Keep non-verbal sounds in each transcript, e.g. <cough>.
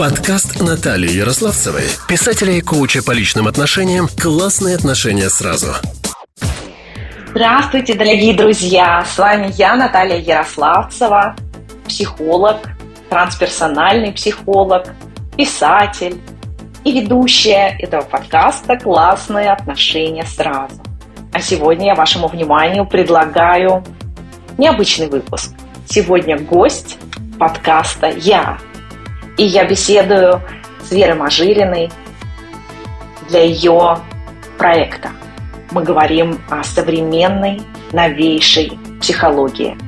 Подкаст Натальи Ярославцевой, писателя и коуча по личным отношениям «Классные отношения сразу». Здравствуйте, дорогие друзья! С вами я, Наталья Ярославцева, психолог, трансперсональный психолог, писатель и ведущая этого подкаста «Классные отношения сразу». А сегодня я вашему вниманию предлагаю необычный выпуск. Сегодня гость подкаста «Я». И я беседую с Верой Мажириной для ее проекта. Мы говорим о современной, новейшей психологии,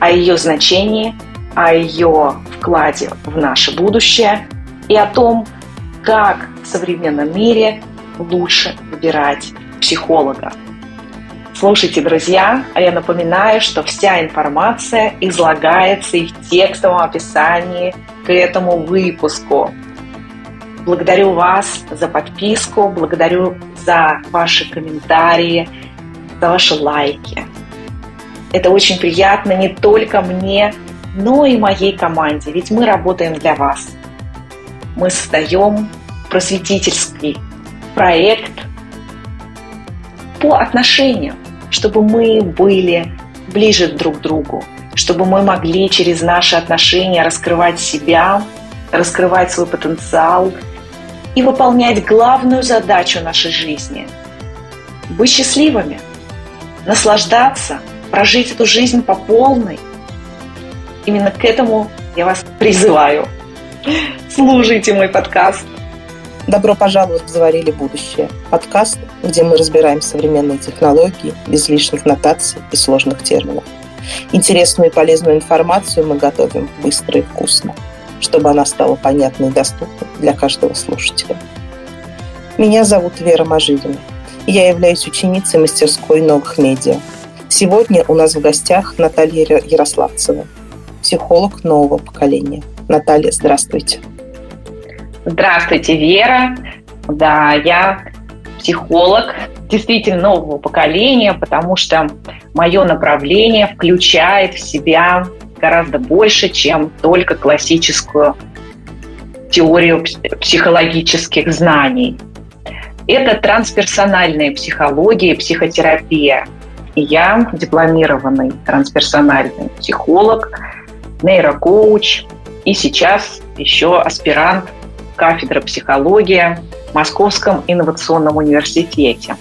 о ее значении, о ее вкладе в наше будущее и о том, как в современном мире лучше выбирать психолога. Слушайте, друзья, а я напоминаю, что вся информация излагается и в текстовом описании к этому выпуску. Благодарю вас за подписку, благодарю за ваши комментарии, за ваши лайки. Это очень приятно не только мне, но и моей команде, ведь мы работаем для вас. Мы создаем просветительский проект по отношениям чтобы мы были ближе друг к другу, чтобы мы могли через наши отношения раскрывать себя, раскрывать свой потенциал и выполнять главную задачу нашей жизни – быть счастливыми, наслаждаться, прожить эту жизнь по полной. Именно к этому я вас призываю. Слушайте мой подкаст. Добро пожаловать в «Заварили будущее» – подкаст, где мы разбираем современные технологии без лишних нотаций и сложных терминов. Интересную и полезную информацию мы готовим быстро и вкусно, чтобы она стала понятной и доступной для каждого слушателя. Меня зовут Вера Мажирина. Я являюсь ученицей мастерской новых медиа. Сегодня у нас в гостях Наталья Ярославцева, психолог нового поколения. Наталья, здравствуйте. Здравствуйте, Вера. Да, я психолог действительно нового поколения, потому что мое направление включает в себя гораздо больше, чем только классическую теорию психологических знаний. Это трансперсональная психология и психотерапия. Я дипломированный трансперсональный психолог, нейрокоуч и сейчас еще аспирант кафедра психология в Московском инновационном университете.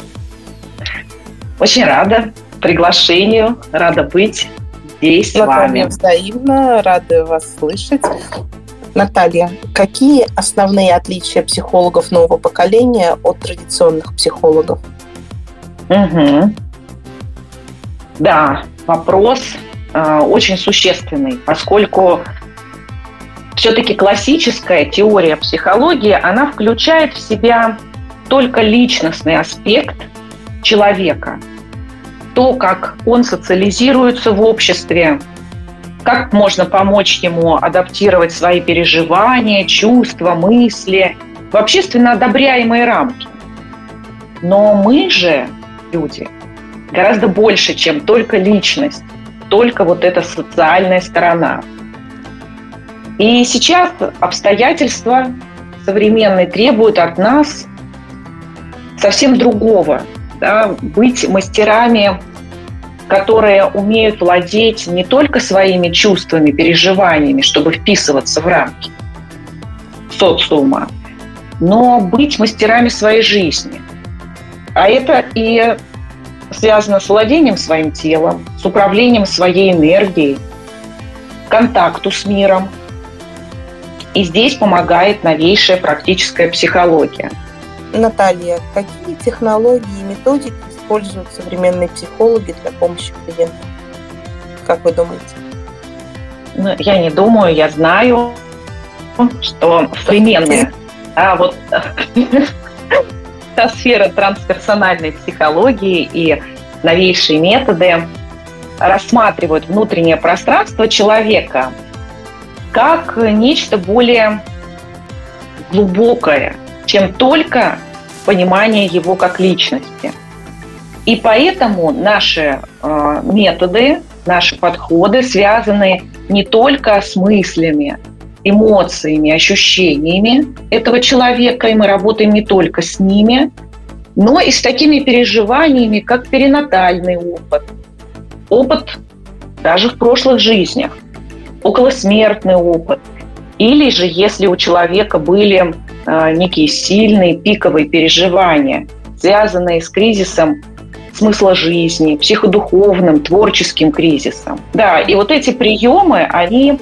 Очень рада приглашению, рада быть здесь с вами. Взаимно, рада вас слышать. Наталья, какие основные отличия психологов нового поколения от традиционных психологов? Угу. Да, вопрос э, очень существенный, поскольку все-таки классическая теория психологии, она включает в себя только личностный аспект человека. То, как он социализируется в обществе, как можно помочь ему адаптировать свои переживания, чувства, мысли в общественно одобряемые рамки. Но мы же, люди, гораздо больше, чем только личность, только вот эта социальная сторона – и сейчас обстоятельства современные требуют от нас совсем другого. Да, быть мастерами, которые умеют владеть не только своими чувствами, переживаниями, чтобы вписываться в рамки социума, но быть мастерами своей жизни. А это и связано с владением своим телом, с управлением своей энергией, контакту с миром – и здесь помогает новейшая практическая психология. Наталья, какие технологии и методики используют современные психологи для помощи клиентам? Как вы думаете? Ну, я не думаю, я знаю, что современные, а вот <laughs> та сфера трансперсональной психологии и новейшие методы рассматривают внутреннее пространство человека как нечто более глубокое, чем только понимание его как личности. И поэтому наши э, методы, наши подходы связаны не только с мыслями, эмоциями, ощущениями этого человека, и мы работаем не только с ними, но и с такими переживаниями, как перинатальный опыт, опыт даже в прошлых жизнях, околосмертный опыт, или же если у человека были э, некие сильные пиковые переживания, связанные с кризисом смысла жизни, психодуховным, творческим кризисом. Да, и вот эти приемы, они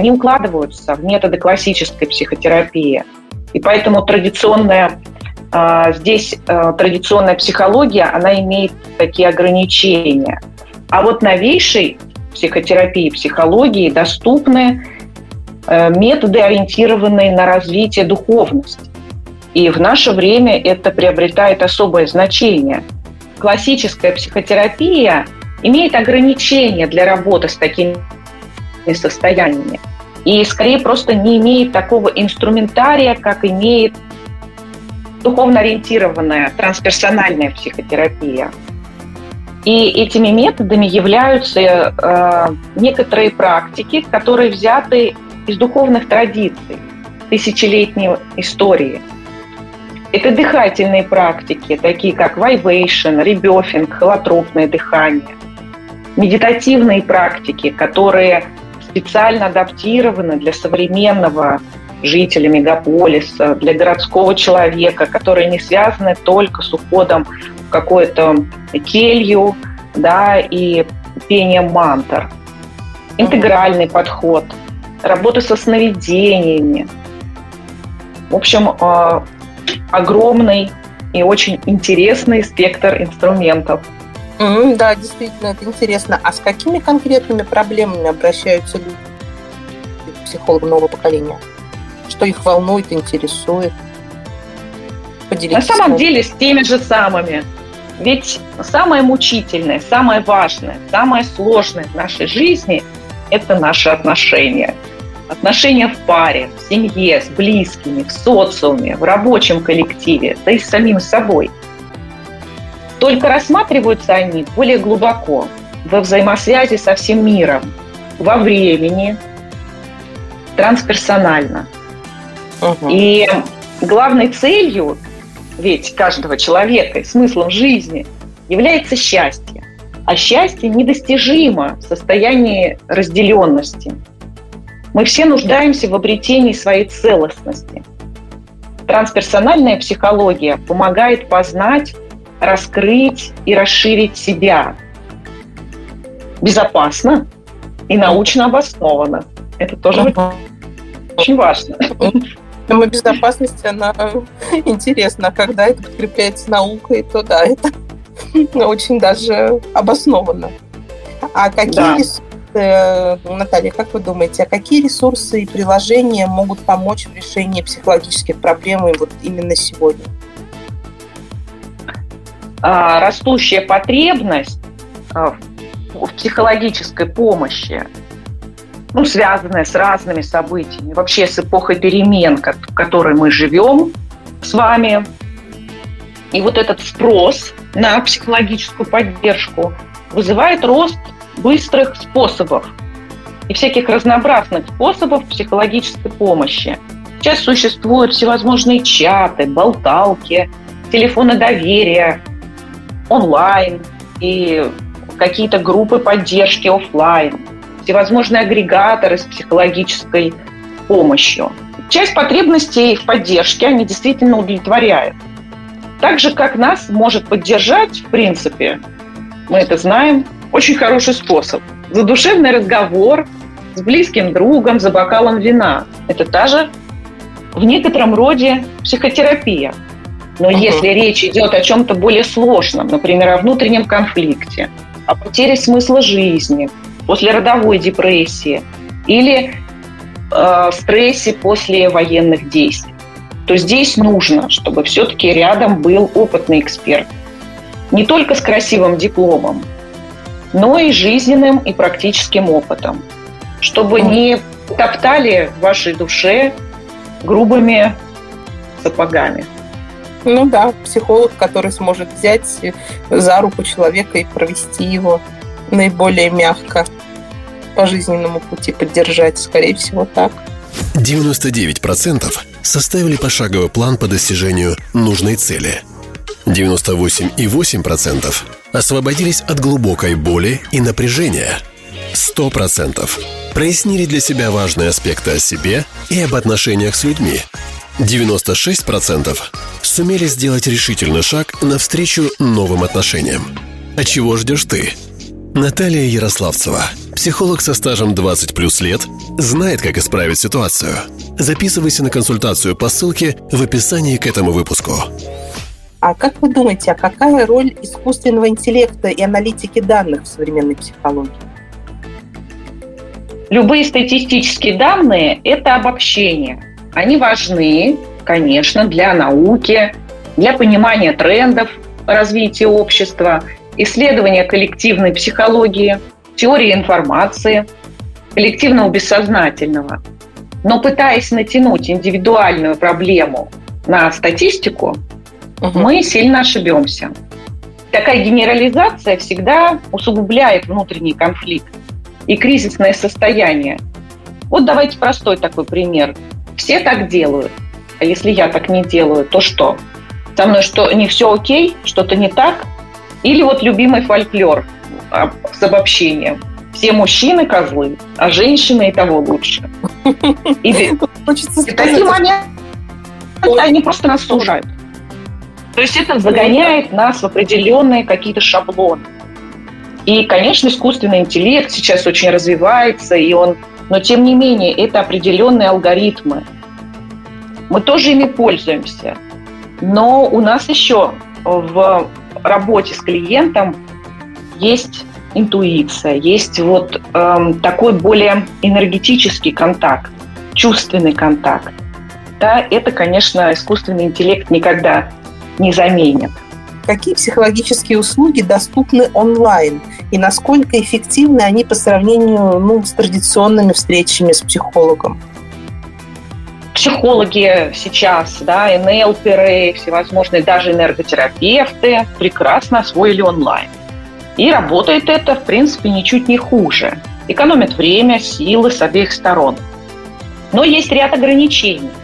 не укладываются в методы классической психотерапии. И поэтому традиционная а, здесь а, традиционная психология, она имеет такие ограничения. А вот новейшей психотерапии, психологии доступны э, методы, ориентированные на развитие духовности. И в наше время это приобретает особое значение. Классическая психотерапия имеет ограничения для работы с такими состояниями. И скорее просто не имеет такого инструментария, как имеет духовно ориентированная трансперсональная психотерапия. И этими методами являются э, некоторые практики, которые взяты из духовных традиций, тысячелетней истории. Это дыхательные практики, такие как вайвейшн, ребёфинг, холотропное дыхание. Медитативные практики, которые специально адаптированы для современного жителя мегаполиса, для городского человека, которые не связаны только с уходом в какую-то келью да, и пением мантр. Интегральный подход, работа со сновидениями. В общем, э, огромный и очень интересный спектр инструментов – Mm, да, действительно, это интересно. А с какими конкретными проблемами обращаются люди к нового поколения? Что их волнует, интересует? Поделитесь. На самом деле с теми же самыми. Ведь самое мучительное, самое важное, самое сложное в нашей жизни – это наши отношения. Отношения в паре, в семье, с близкими, в социуме, в рабочем коллективе, да и с самим собой – только рассматриваются они более глубоко, во взаимосвязи со всем миром, во времени, трансперсонально. Угу. И главной целью ведь каждого человека и смыслом жизни является счастье. А счастье недостижимо в состоянии разделенности. Мы все нуждаемся в обретении своей целостности. Трансперсональная психология помогает познать раскрыть и расширить себя безопасно и научно обоснованно. Это тоже очень важно. Тема безопасности, она интересна. Когда это подкрепляется наукой, то да, это <laughs> очень даже обоснованно. А какие да. ресурсы, Наталья, как вы думаете, а какие ресурсы и приложения могут помочь в решении психологических проблем вот именно сегодня? А, растущая потребность а, в психологической помощи, ну, связанная с разными событиями, вообще с эпохой перемен, в которой мы живем с вами. И вот этот спрос на психологическую поддержку вызывает рост быстрых способов и всяких разнообразных способов психологической помощи. Сейчас существуют всевозможные чаты, болталки, телефоны доверия, онлайн и какие-то группы поддержки офлайн, всевозможные агрегаторы с психологической помощью. Часть потребностей в поддержке они действительно удовлетворяют. Так же, как нас может поддержать, в принципе, мы это знаем, очень хороший способ. Задушевный разговор с близким другом за бокалом вина. Это та же в некотором роде психотерапия. Но uh-huh. если речь идет о чем-то более сложном, например, о внутреннем конфликте, о потере смысла жизни, после родовой депрессии или э, стрессе после военных действий, то здесь нужно, чтобы все-таки рядом был опытный эксперт. Не только с красивым дипломом, но и жизненным и практическим опытом, чтобы не топтали в вашей душе грубыми сапогами. Ну да, психолог, который сможет взять за руку человека и провести его наиболее мягко по жизненному пути, поддержать, скорее всего, так. 99% составили пошаговый план по достижению нужной цели. 98,8% освободились от глубокой боли и напряжения. 100% прояснили для себя важные аспекты о себе и об отношениях с людьми. 96% сумели сделать решительный шаг навстречу новым отношениям. А чего ждешь ты? Наталья Ярославцева, психолог со стажем 20 плюс лет, знает, как исправить ситуацию. Записывайся на консультацию по ссылке в описании к этому выпуску. А как вы думаете, а какая роль искусственного интеллекта и аналитики данных в современной психологии? Любые статистические данные – это обобщение. Они важны, конечно, для науки, для понимания трендов развития общества, исследования коллективной психологии, теории информации, коллективного бессознательного. Но пытаясь натянуть индивидуальную проблему на статистику, угу. мы сильно ошибемся. Такая генерализация всегда усугубляет внутренний конфликт и кризисное состояние. Вот давайте простой такой пример. Все так делают. А если я так не делаю, то что? Со мной что, не все окей? Что-то не так? Или вот любимый фольклор с обобщением. Все мужчины козлы, а женщины и того лучше. И, и такие моменты, они просто нас сужают. То есть это загоняет нас в определенные какие-то шаблоны. И, конечно, искусственный интеллект сейчас очень развивается, и он, но тем не менее, это определенные алгоритмы. Мы тоже ими пользуемся. Но у нас еще в работе с клиентом есть интуиция, есть вот эм, такой более энергетический контакт, чувственный контакт. Да, это, конечно, искусственный интеллект никогда не заменит. Какие психологические услуги доступны онлайн и насколько эффективны они по сравнению ну, с традиционными встречами с психологом? Психологи сейчас, да, НЛПеры, всевозможные даже энерготерапевты прекрасно освоили онлайн. И работает это, в принципе, ничуть не хуже. Экономит время, силы с обеих сторон. Но есть ряд ограничений –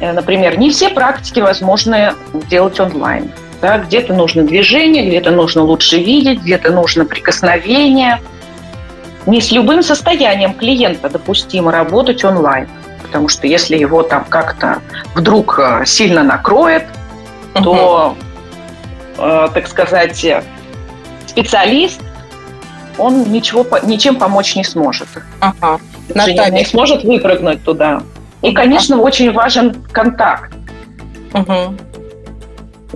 Э, например, не все практики возможно делать онлайн. Да, где-то нужно движение, где-то нужно лучше видеть, где-то нужно прикосновение. Не с любым состоянием клиента допустимо работать онлайн. Потому что если его там как-то вдруг э, сильно накроет, то, э, так сказать, специалист, он ничего, ничем помочь не сможет. Ага. Наталья. Не сможет выпрыгнуть туда. И, конечно, очень важен контакт. Угу.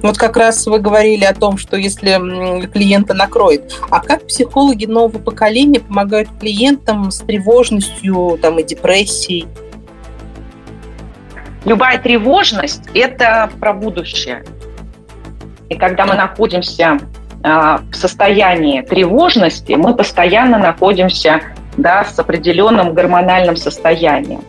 Вот как раз вы говорили о том, что если клиента накроет. А как психологи нового поколения помогают клиентам с тревожностью там, и депрессией? Любая тревожность – это про будущее. И когда мы находимся а, в состоянии тревожности, мы постоянно находимся да, с определенным гормональным состоянием.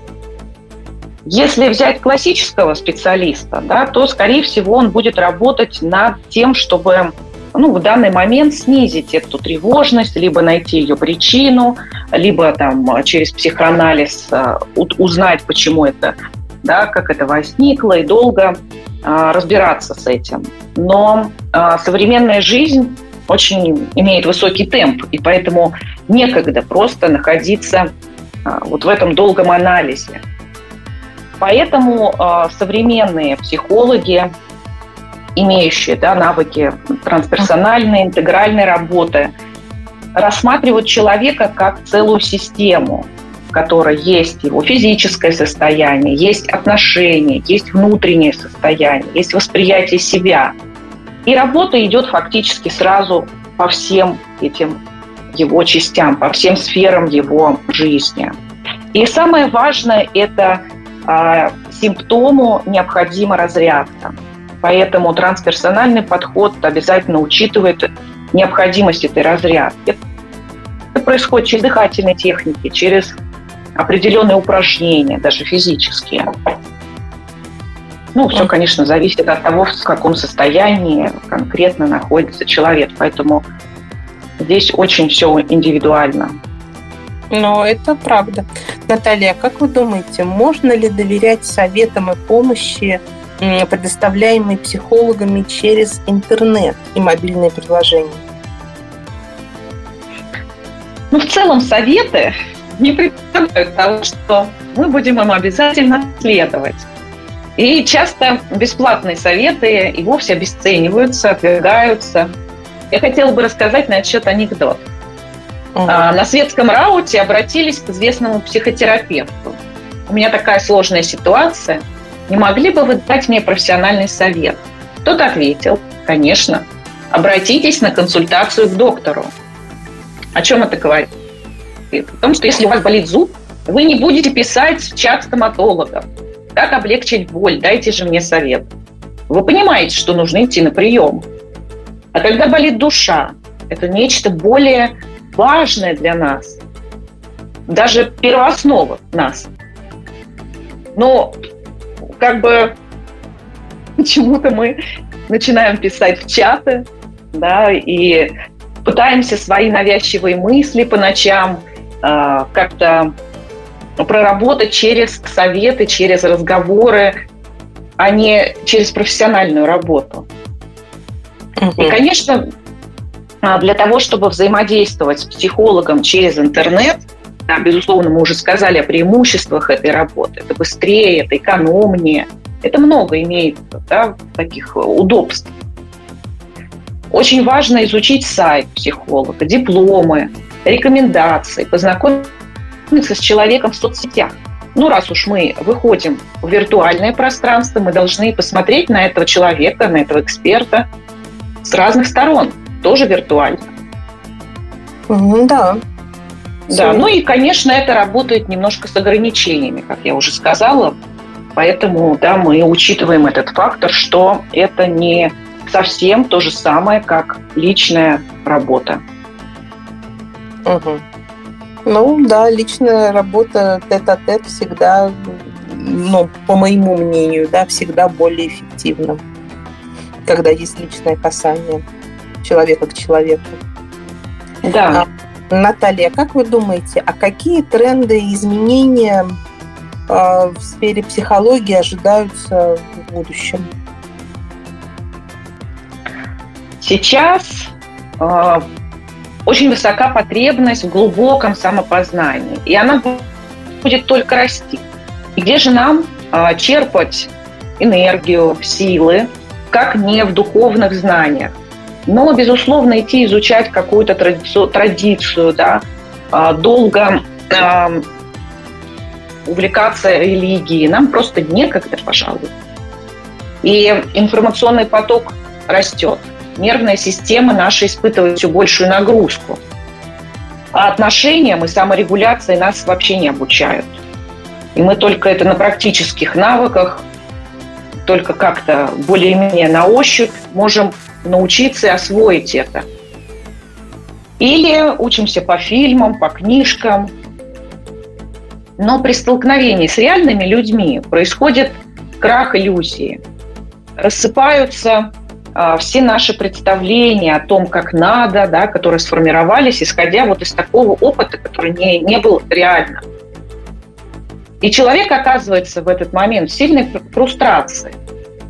Если взять классического специалиста, да, то, скорее всего, он будет работать над тем, чтобы ну, в данный момент снизить эту тревожность, либо найти ее причину, либо там, через психоанализ э, узнать, почему это, да, как это возникло, и долго а, разбираться с этим. Но а, современная жизнь очень имеет высокий темп, и поэтому некогда просто находиться а, вот в этом долгом анализе. Поэтому э, современные психологи, имеющие да, навыки трансперсональной, интегральной работы, рассматривают человека как целую систему, в которой есть его физическое состояние, есть отношения, есть внутреннее состояние, есть восприятие себя. И работа идет фактически сразу по всем этим его частям, по всем сферам его жизни. И самое важное – это а, симптому необходима разрядка. Поэтому трансперсональный подход обязательно учитывает необходимость этой разрядки. Это происходит через дыхательные техники, через определенные упражнения, даже физические. Ну, все, конечно, зависит от того, в каком состоянии конкретно находится человек. Поэтому здесь очень все индивидуально. Но это правда. Наталья, как вы думаете, можно ли доверять советам и помощи, предоставляемой психологами через интернет и мобильные приложения? Ну, в целом, советы не представляют того, что мы будем им обязательно следовать. И часто бесплатные советы и вовсе обесцениваются, отвергаются. Я хотела бы рассказать на счет анекдот. Угу. На светском рауте обратились к известному психотерапевту. У меня такая сложная ситуация. Не могли бы вы дать мне профессиональный совет? Тот ответил, конечно. Обратитесь на консультацию к доктору. О чем это говорит? О том, что если у вас болит зуб, вы не будете писать в чат стоматологов. Как облегчить боль? Дайте же мне совет. Вы понимаете, что нужно идти на прием. А когда болит душа, это нечто более важное для нас. Даже первооснова нас. Но как бы почему-то мы начинаем писать в чаты, да, и пытаемся свои навязчивые мысли по ночам как-то проработать через советы, через разговоры, а не через профессиональную работу. Угу. И, конечно, а, для того, чтобы взаимодействовать с психологом через интернет, да, безусловно, мы уже сказали о преимуществах этой работы. Это быстрее, это экономнее. Это много имеет да, таких удобств. Очень важно изучить сайт психолога, дипломы, рекомендации, познакомиться с человеком в соцсетях. Ну, раз уж мы выходим в виртуальное пространство, мы должны посмотреть на этого человека, на этого эксперта с разных сторон, тоже виртуально. Да. Да, ну и, конечно, это работает немножко с ограничениями, как я уже сказала. Поэтому, да, мы учитываем этот фактор, что это не совсем то же самое, как личная работа. Угу. Ну да, личная работа тет-а-тет всегда, ну, по моему мнению, да, всегда более эффективна, когда есть личное касание человека к человеку. Да. А, Наталья, как вы думаете, а какие тренды и изменения э, в сфере психологии ожидаются в будущем? Сейчас э, очень высока потребность в глубоком самопознании, и она будет только расти. И где же нам э, черпать энергию, силы, как не в духовных знаниях? Но, безусловно, идти изучать какую-то традицию, традицию да, э, долго э, увлекаться религией нам просто некогда, пожалуй. И информационный поток растет нервная система наша испытывает все большую нагрузку. А отношениям и саморегуляции нас вообще не обучают. И мы только это на практических навыках, только как-то более-менее на ощупь можем научиться и освоить это. Или учимся по фильмам, по книжкам. Но при столкновении с реальными людьми происходит крах иллюзии. Рассыпаются все наши представления о том, как надо, да, которые сформировались, исходя вот из такого опыта, который не, не был реальным. И человек оказывается в этот момент в сильной фрустрации.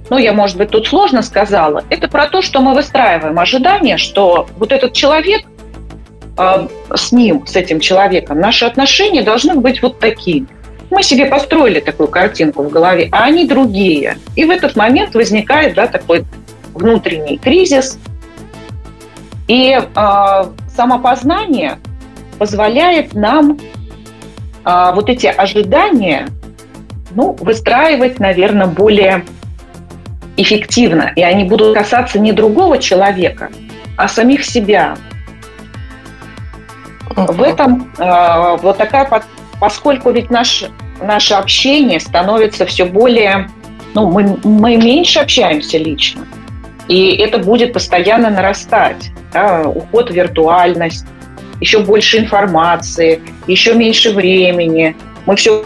Ну, я, может быть, тут сложно сказала. Это про то, что мы выстраиваем ожидание, что вот этот человек, э, с ним, с этим человеком, наши отношения должны быть вот такими. Мы себе построили такую картинку в голове, а они другие. И в этот момент возникает да, такой внутренний кризис. И э, самопознание позволяет нам э, вот эти ожидания ну, выстраивать, наверное, более эффективно. И они будут касаться не другого человека, а самих себя. Uh-huh. В этом э, вот такая, поскольку ведь наш, наше общение становится все более, ну, мы, мы меньше общаемся лично, и это будет постоянно нарастать. Да? Уход в виртуальность, еще больше информации, еще меньше времени. Мы все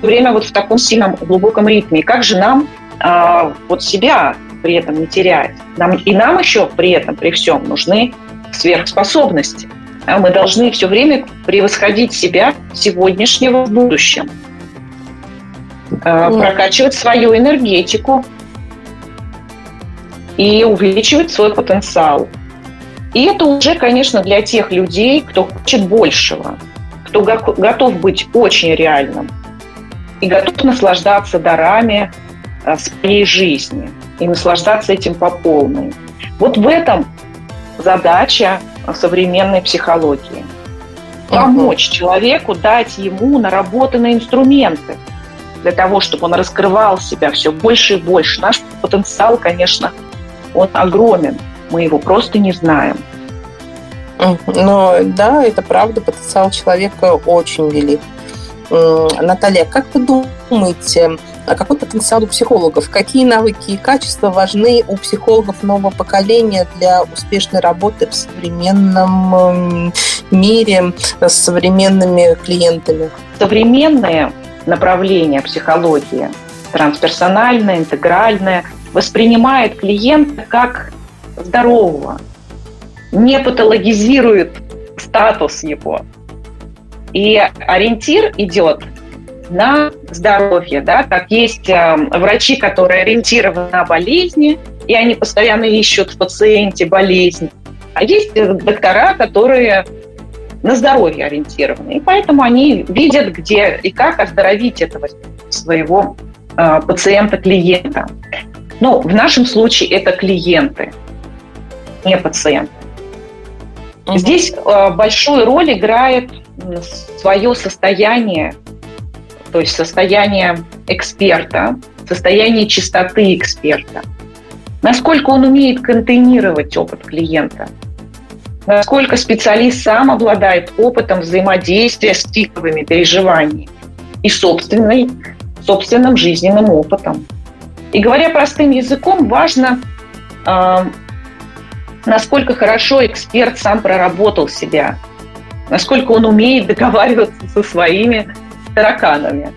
время вот в таком сильном глубоком ритме. И как же нам а, вот себя при этом не терять? Нам, и нам еще при этом, при всем, нужны сверхспособности. А мы должны все время превосходить себя сегодняшнего в будущем. Mm. Прокачивать свою энергетику и увеличивать свой потенциал. И это уже, конечно, для тех людей, кто хочет большего, кто готов быть очень реальным и готов наслаждаться дарами э, своей жизни и наслаждаться этим по полной. Вот в этом задача современной психологии. Помочь человеку, дать ему наработанные инструменты для того, чтобы он раскрывал себя все больше и больше. Наш потенциал, конечно, он огромен. Мы его просто не знаем. Но да, это правда, потенциал человека очень велик. Наталья, как вы думаете, а какой потенциал у психологов? Какие навыки и качества важны у психологов нового поколения для успешной работы в современном мире с современными клиентами? Современные направления психологии, трансперсональное, интегральное, воспринимает клиента как здорового, не патологизирует статус его. И ориентир идет на здоровье, да, как есть э, врачи, которые ориентированы на болезни, и они постоянно ищут в пациенте болезнь, а есть доктора, которые на здоровье ориентированы, и поэтому они видят, где и как оздоровить этого своего э, пациента-клиента. Ну, в нашем случае это клиенты, не пациенты. Угу. Здесь э, большую роль играет свое состояние, то есть состояние эксперта, состояние чистоты эксперта. Насколько он умеет контейнировать опыт клиента, насколько специалист сам обладает опытом взаимодействия с пиковыми переживаниями и собственной, собственным жизненным опытом. И говоря простым языком, важно, э, насколько хорошо эксперт сам проработал себя, насколько он умеет договариваться со своими тараканами.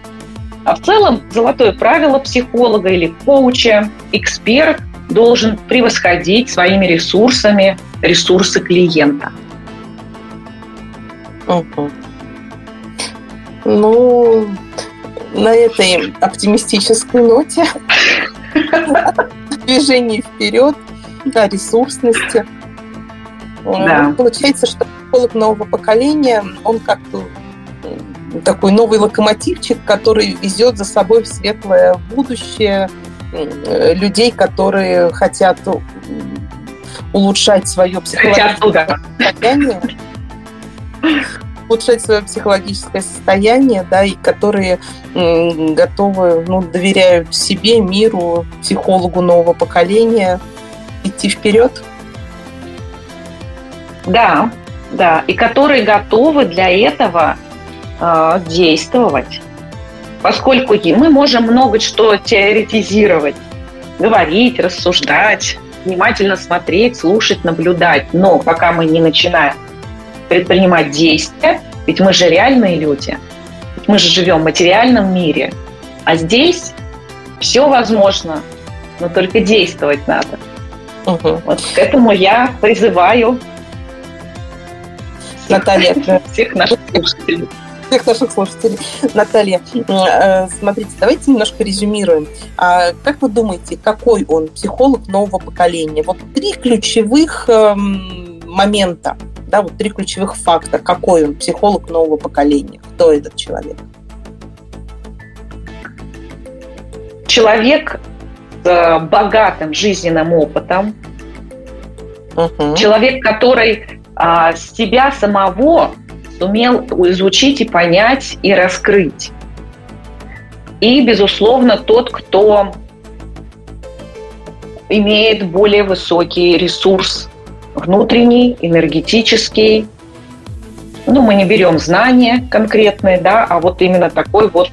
А в целом золотое правило психолога или коуча – эксперт должен превосходить своими ресурсами ресурсы клиента. Ну, на этой оптимистической ноте движение вперед, да, ресурсности. Да. Получается, что психолог нового поколения, он как такой новый локомотивчик, который везет за собой в светлое будущее людей, которые хотят улучшать свое психологическое состояние улучшать свое психологическое состояние, да, и которые готовы, ну, доверяют себе, миру, психологу нового поколения идти вперед. Да, да, и которые готовы для этого э, действовать. Поскольку мы можем много что теоретизировать, говорить, рассуждать, внимательно смотреть, слушать, наблюдать. Но пока мы не начинаем предпринимать действия, ведь мы же реальные люди, ведь мы же живем в материальном мире, а здесь все возможно, но только действовать надо. Угу. Вот к этому я призываю Наталья, <laughs> всех наших слушателей. Всех наших слушателей. Наталья, э, смотрите, давайте немножко резюмируем. А как вы думаете, какой он психолог нового поколения? Вот три ключевых эм, момента, да, вот три ключевых факта. Какой он психолог нового поколения? Кто этот человек? Человек с богатым жизненным опытом. Угу. Человек, который а, себя самого сумел изучить и понять и раскрыть. И, безусловно, тот, кто имеет более высокий ресурс внутренний, энергетический. Ну, мы не берем знания конкретные, да, а вот именно такой вот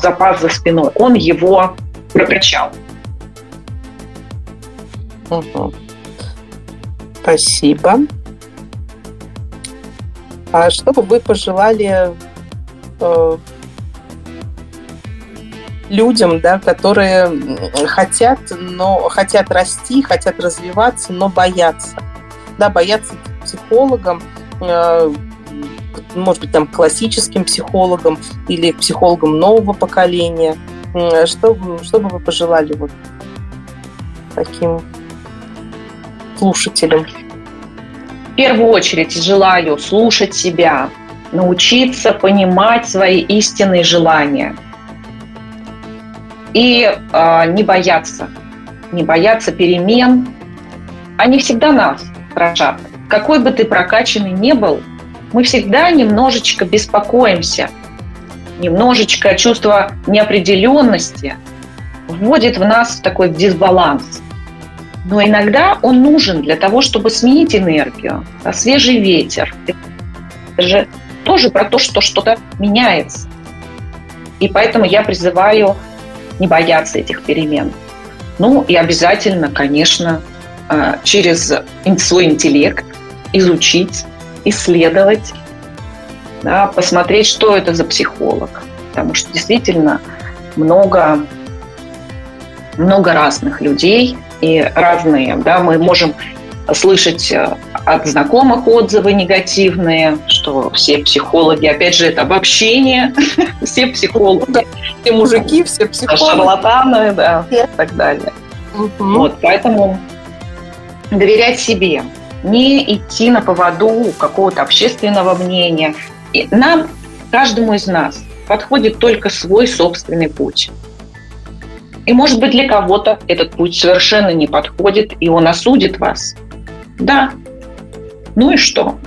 запас за спиной. Он его прокачал. Угу. Спасибо. А что бы вы пожелали э, людям, да, которые хотят, но хотят расти, хотят развиваться, но боятся. Да, боятся психологам, э, может быть, там классическим психологам или психологам нового поколения? Что, что бы вы пожелали вот таким слушателям? В первую очередь желаю слушать себя, научиться понимать свои истинные желания и э, не бояться, не бояться перемен. Они всегда нас поражат. Какой бы ты прокачанный не был, мы всегда немножечко беспокоимся, немножечко чувство неопределенности вводит в нас такой дисбаланс. Но иногда он нужен для того, чтобы сменить энергию, а свежий ветер. Это же тоже про то, что что-то меняется. И поэтому я призываю не бояться этих перемен. Ну и обязательно, конечно, через свой интеллект изучить исследовать, да, посмотреть, что это за психолог. Потому что действительно много, много разных людей и разные. Да, мы можем слышать э, от знакомых отзывы негативные, что все психологи, опять же, это обобщение, <laughs> все психологи. Все мужики, все психологи. Шарлатаны, да, и так далее. Вот, поэтому доверять себе, не идти на поводу какого-то общественного мнения. И нам, каждому из нас, подходит только свой собственный путь. И, может быть, для кого-то этот путь совершенно не подходит, и он осудит вас. Да. Ну и что?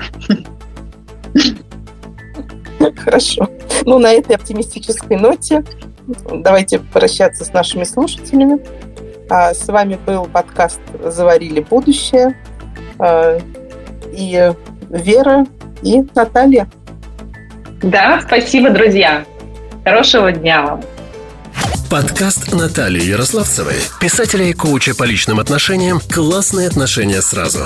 Хорошо. Ну, на этой оптимистической ноте давайте прощаться с нашими слушателями. А с вами был подкаст «Заварили будущее». Э, и Вера, и Наталья. Да, спасибо, друзья. Хорошего дня вам. Подкаст Натальи Ярославцевой, писателя и коуча по личным отношениям «Классные отношения сразу».